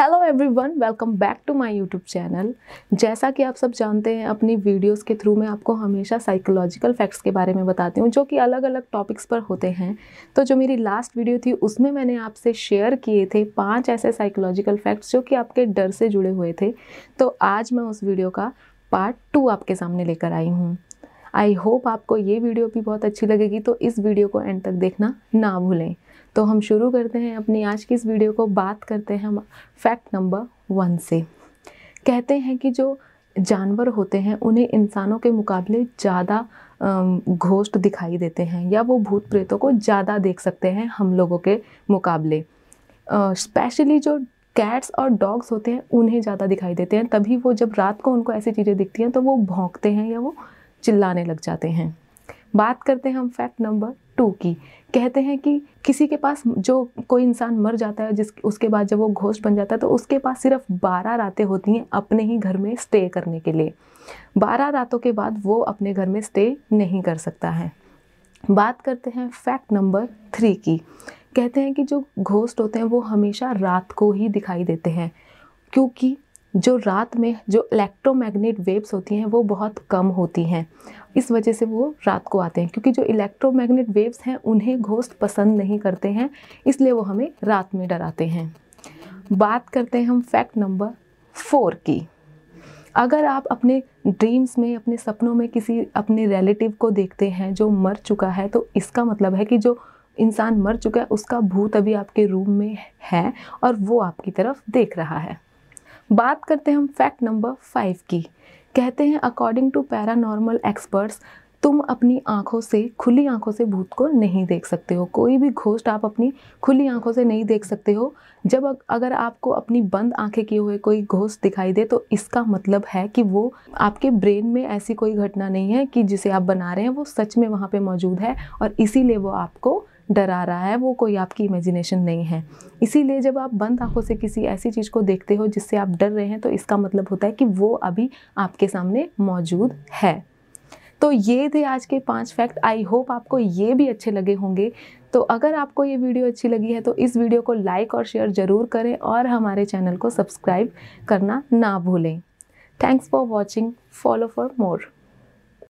Hello everyone welcome back to my YouTube channel जैसा कि आप सब जानते हैं, अपनी वीडियोस के थ्रू मैं आपको हमेशा साइकोलॉजिकल फैक्ट्स के बारे में बताती हूँ, जो कि अलग अलग टॉपिक्स पर होते हैं। तो जो मेरी लास्ट वीडियो थी, उसमें मैंने आपसे शेयर किए थे पाँच ऐसे साइकोलॉजिकल फैक्ट्स जो कि आपके डर से जुड़े हुए थे। तो आज मैं उस वीडियो का पार्ट टू आपके सामने लेकर आई हूँ। आई होप आपको ये वीडियो भी बहुत अच्छी लगेगी तो इस वीडियो को एंड तक देखना ना भूलें। तो हम शुरू करते हैं अपनी आज की इस वीडियो को, बात करते हैं हम फैक्ट नंबर वन से। कहते हैं कि जो जानवर होते हैं, उन्हें इंसानों के मुकाबले ज़्यादा घोष्ट दिखाई देते हैं, या वो भूत प्रेतों को ज़्यादा देख सकते हैं हम लोगों के मुकाबले। स्पेशली जो कैट्स और डॉग्स होते हैं, उन्हें ज़्यादा दिखाई देते हैं, तभी वो जब रात को उनको ऐसी चीज़ें दिखती हैं तो वो भौंकते हैं या वो चिल्लाने लग जाते हैं। बात करते हैं हम फैक्ट नंबर टू की। कहते हैं कि किसी के पास जो कोई इंसान मर जाता है, जिस उसके बाद जब वो घोष्ट बन जाता है तो उसके पास सिर्फ़ बारह रातें होती हैं अपने ही घर में स्टे करने के लिए। बारह रातों के बाद वो अपने घर में स्टे नहीं कर सकता है। बात करते हैं फैक्ट नंबर थ्री की। कहते हैं कि जो घोस्ट होते हैं, वो हमेशा रात को ही दिखाई देते हैं, क्योंकि जो रात में जो इलेक्ट्रोमैग्नेट वेव्स होती हैं, वो बहुत कम होती हैं। इस वजह से वो रात को आते हैं, क्योंकि जो इलेक्ट्रोमैग्नेट वेव्स हैं, उन्हें घोस्ट पसंद नहीं करते हैं, इसलिए वो हमें रात में डराते हैं। बात करते हैं हम फैक्ट नंबर फोर की। अगर आप अपने ड्रीम्स में, अपने सपनों में किसी अपने रिलेटिव को देखते हैं जो मर चुका है तो इसका मतलब है कि जो इंसान मर चुका है, उसका भूत अभी आपके रूम में है और वो आपकी तरफ़ देख रहा है। बात करते हैं हम फैक्ट नंबर फाइव की। कहते हैं अकॉर्डिंग टू पैरानॉर्मल एक्सपर्ट्स तुम अपनी आँखों से, खुली आँखों से भूत को नहीं देख सकते हो। कोई भी घोष्ट आप अपनी खुली आँखों से नहीं देख सकते हो। जब अगर आपको अपनी बंद आँखें किए हुए कोई घोस्ट दिखाई दे तो इसका मतलब है कि वो आपके ब्रेन में ऐसी कोई घटना नहीं है कि जिसे आप बना रहे हैं, वो सच में वहाँ पे मौजूद है और इसीलिए वो आपको डरा रहा है, वो कोई आपकी इमेजिनेशन नहीं है। इसीलिए जब आप बंद आँखों से किसी ऐसी चीज़ को देखते हो जिससे आप डर रहे हैं तो इसका मतलब होता है कि वो अभी आपके सामने मौजूद है। तो ये थे आज के पाँच फैक्ट आई होप आपको ये भी अच्छे लगे होंगे। तो अगर आपको ये वीडियो अच्छी लगी है तो इस वीडियो को लाइक और शेयर ज़रूर करें और हमारे चैनल को सब्सक्राइब करना ना भूलें। Thanks for watching follow for more